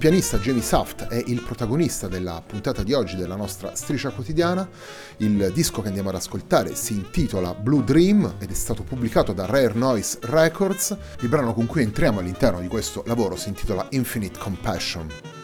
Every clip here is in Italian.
Pianista Jamie Saft è il protagonista della puntata di oggi della nostra striscia quotidiana. Il disco che andiamo ad ascoltare si intitola Blue Dream ed è stato pubblicato da Rare Noise Records. Il brano con cui entriamo all'interno di questo lavoro si intitola Infinite Compassion.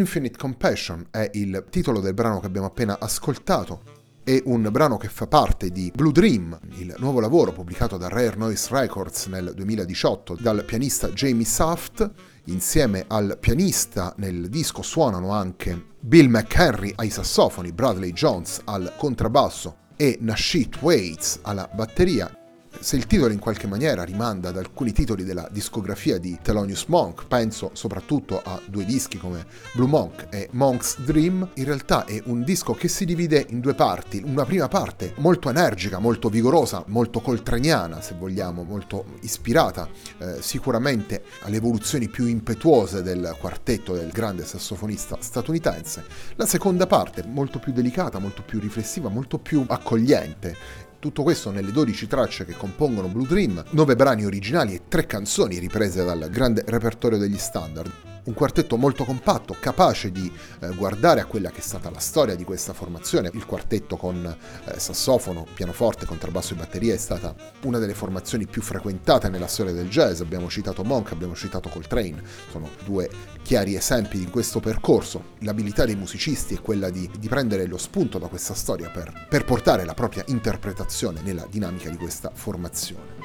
Infinite Compassion è il titolo del brano che abbiamo appena ascoltato. È un brano che fa parte di Blue Dream, il nuovo lavoro pubblicato da Rare Noise Records nel 2018 dal pianista Jamie Saft. Insieme al pianista nel disco suonano anche Bill McHenry ai sassofoni, Bradley Jones al contrabbasso e Nashit Waits alla batteria se il titolo in qualche maniera rimanda ad alcuni titoli della discografia di Thelonious Monk, penso soprattutto a due dischi come Blue Monk e Monk's Dream, in realtà è un disco che si divide in due parti. Una prima parte molto energica, molto vigorosa, molto coltraniana se vogliamo, molto ispirata eh, sicuramente alle evoluzioni più impetuose del quartetto del grande sassofonista statunitense. La seconda parte molto più delicata, molto più riflessiva, molto più accogliente tutto questo nelle 12 tracce che compongono Blue Dream, 9 brani originali e 3 canzoni riprese dal grande repertorio degli standard un quartetto molto compatto, capace di eh, guardare a quella che è stata la storia di questa formazione. Il quartetto con eh, sassofono, pianoforte, contrabbasso e batteria è stata una delle formazioni più frequentate nella storia del jazz. Abbiamo citato Monk, abbiamo citato Coltrane, sono due chiari esempi di questo percorso. L'abilità dei musicisti è quella di, di prendere lo spunto da questa storia per, per portare la propria interpretazione nella dinamica di questa formazione.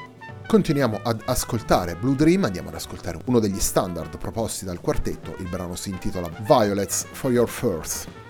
Continuiamo ad ascoltare Blue Dream, andiamo ad ascoltare uno degli standard proposti dal quartetto, il brano si intitola Violets for Your First.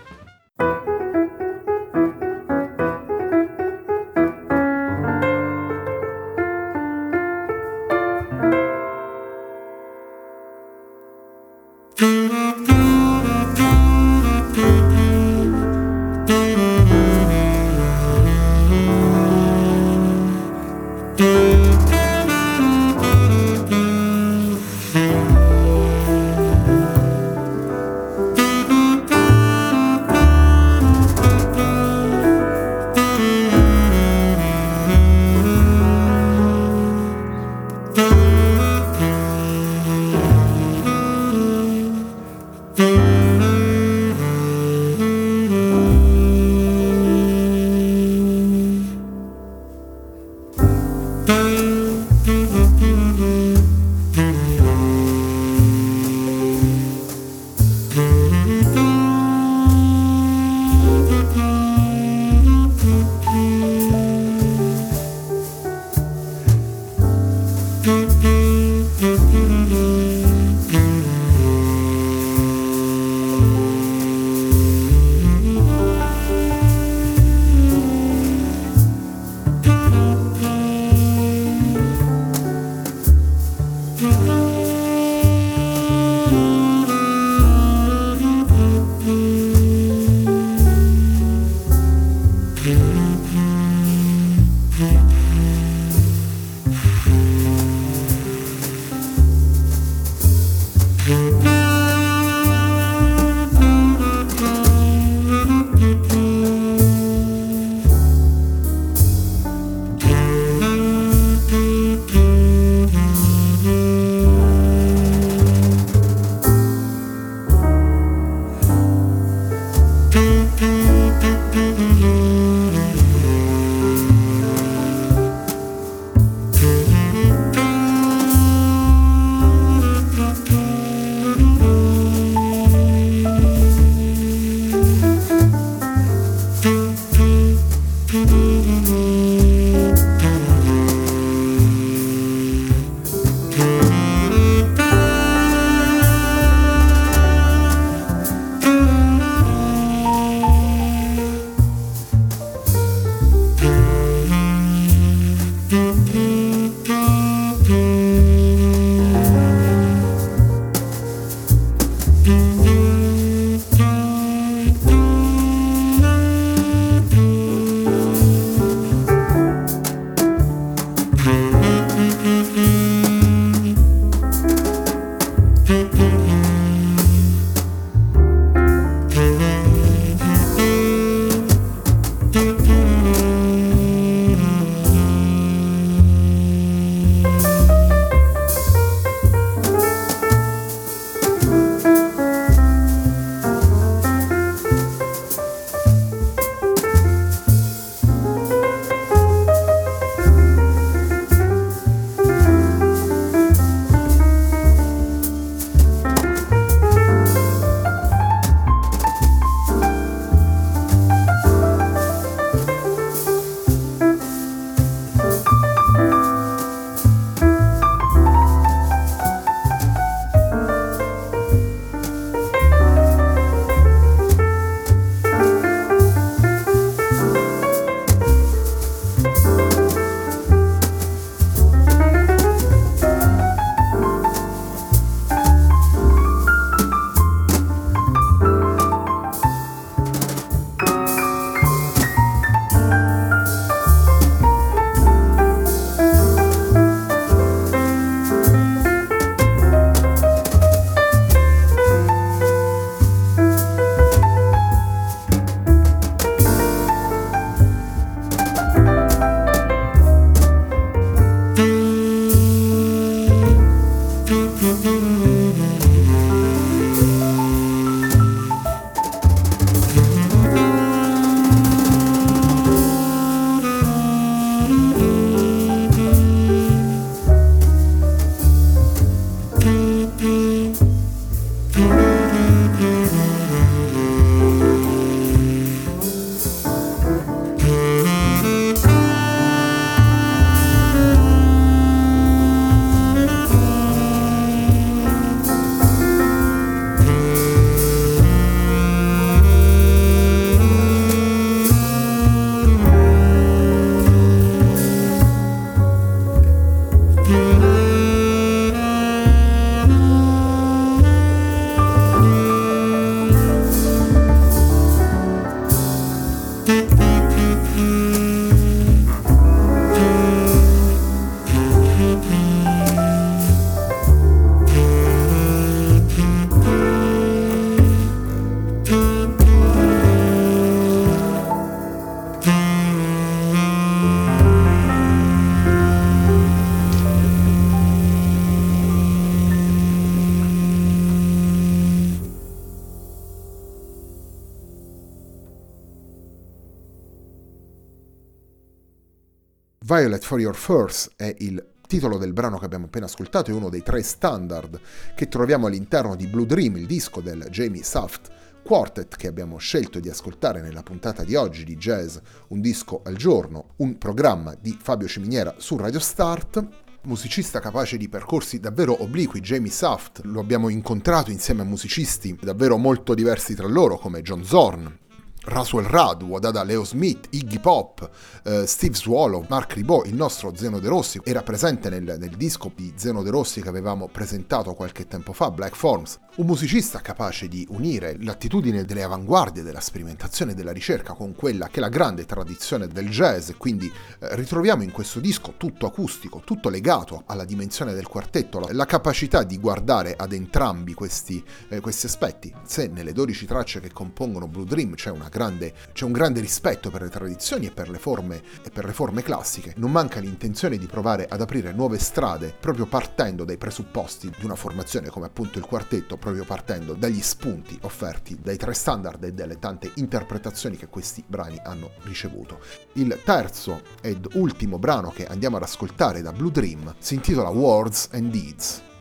Violet for Your Furs è il titolo del brano che abbiamo appena ascoltato, è uno dei tre standard che troviamo all'interno di Blue Dream, il disco del Jamie Saft Quartet che abbiamo scelto di ascoltare nella puntata di oggi di Jazz Un disco al giorno, un programma di Fabio Ciminiera su Radio Start musicista capace di percorsi davvero obliqui, Jamie Saft, lo abbiamo incontrato insieme a musicisti davvero molto diversi tra loro come John Zorn, Rasuel Rad, Wadada Leo Smith, Iggy Pop, eh, Steve Swallow, Mark Ribot, il nostro Zeno De Rossi, era presente nel, nel, disco di Zeno De Rossi che avevamo presentato qualche tempo fa, Black Forms, un musicista capace di unire l'attitudine delle avanguardie della sperimentazione e della ricerca con quella che è la grande tradizione del jazz, quindi eh, ritroviamo in questo disco tutto acustico, tutto legato alla dimensione del quartetto, la, la capacità di guardare ad entrambi questi, eh, questi aspetti. Se nelle 12 tracce che compongono Blue Dream c'è una grande, c'è un grande rispetto per le tradizioni e per le, forme, e per le forme classiche. Non manca l'intenzione di provare ad aprire nuove strade proprio partendo dai presupposti di una formazione come appunto il quartetto, proprio partendo dagli spunti offerti dai tre standard e dalle tante interpretazioni che questi brani hanno ricevuto. Il terzo ed ultimo brano che andiamo ad ascoltare da Blue Dream si intitola Words and Deeds.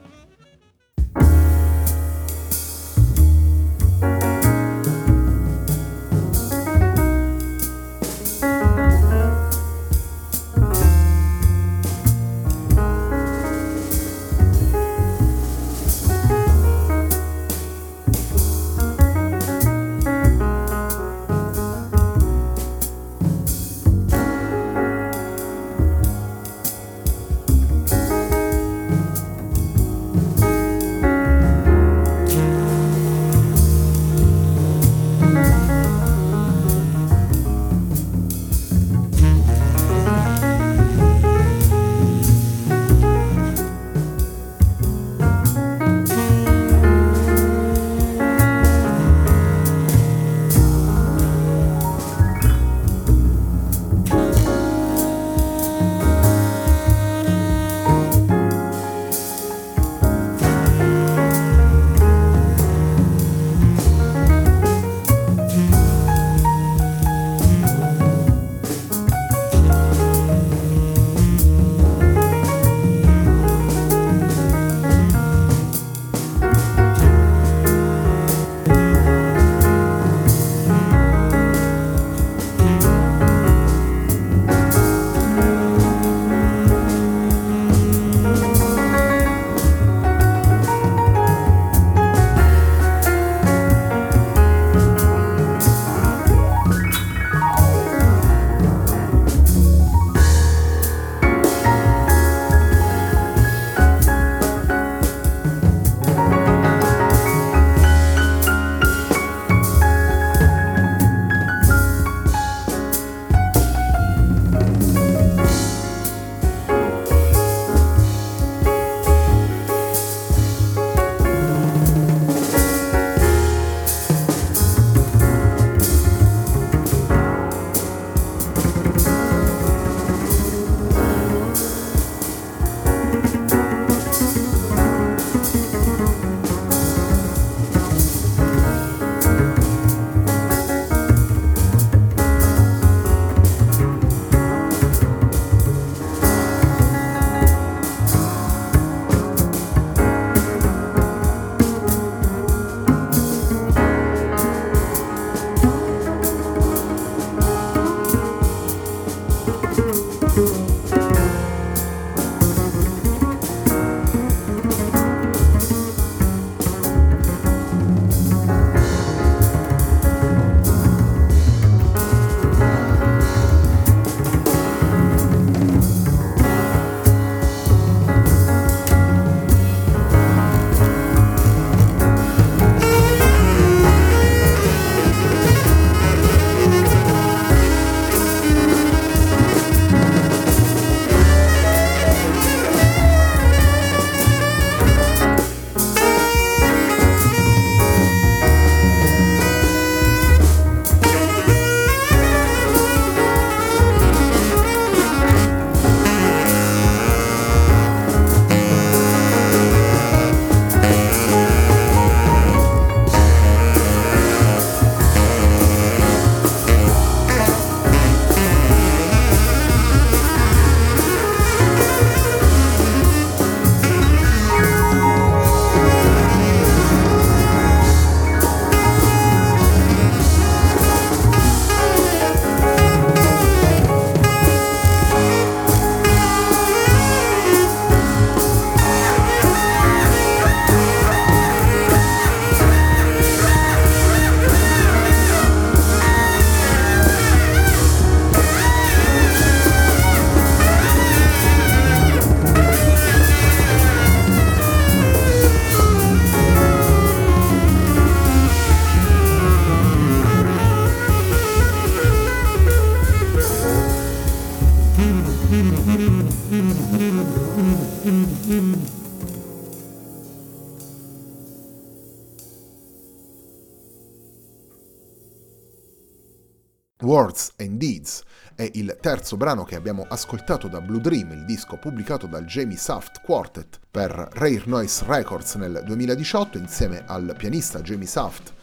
Words and Deeds è il terzo brano che abbiamo ascoltato da Blue Dream, il disco pubblicato dal Jamie Saft Quartet per Rare Noise Records nel 2018 insieme al pianista Jamie Saft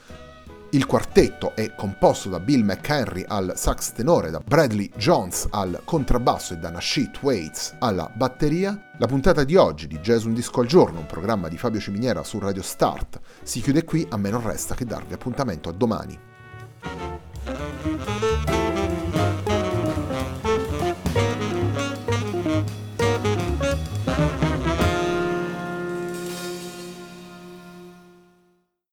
il quartetto è composto da Bill McHenry al sax tenore, da Bradley Jones al contrabbasso e da Nasheet Waits alla batteria. La puntata di oggi di Jazz Un Disco al Giorno, un programma di Fabio Ciminiera su Radio Start, si chiude qui, a me non resta che darvi appuntamento a domani.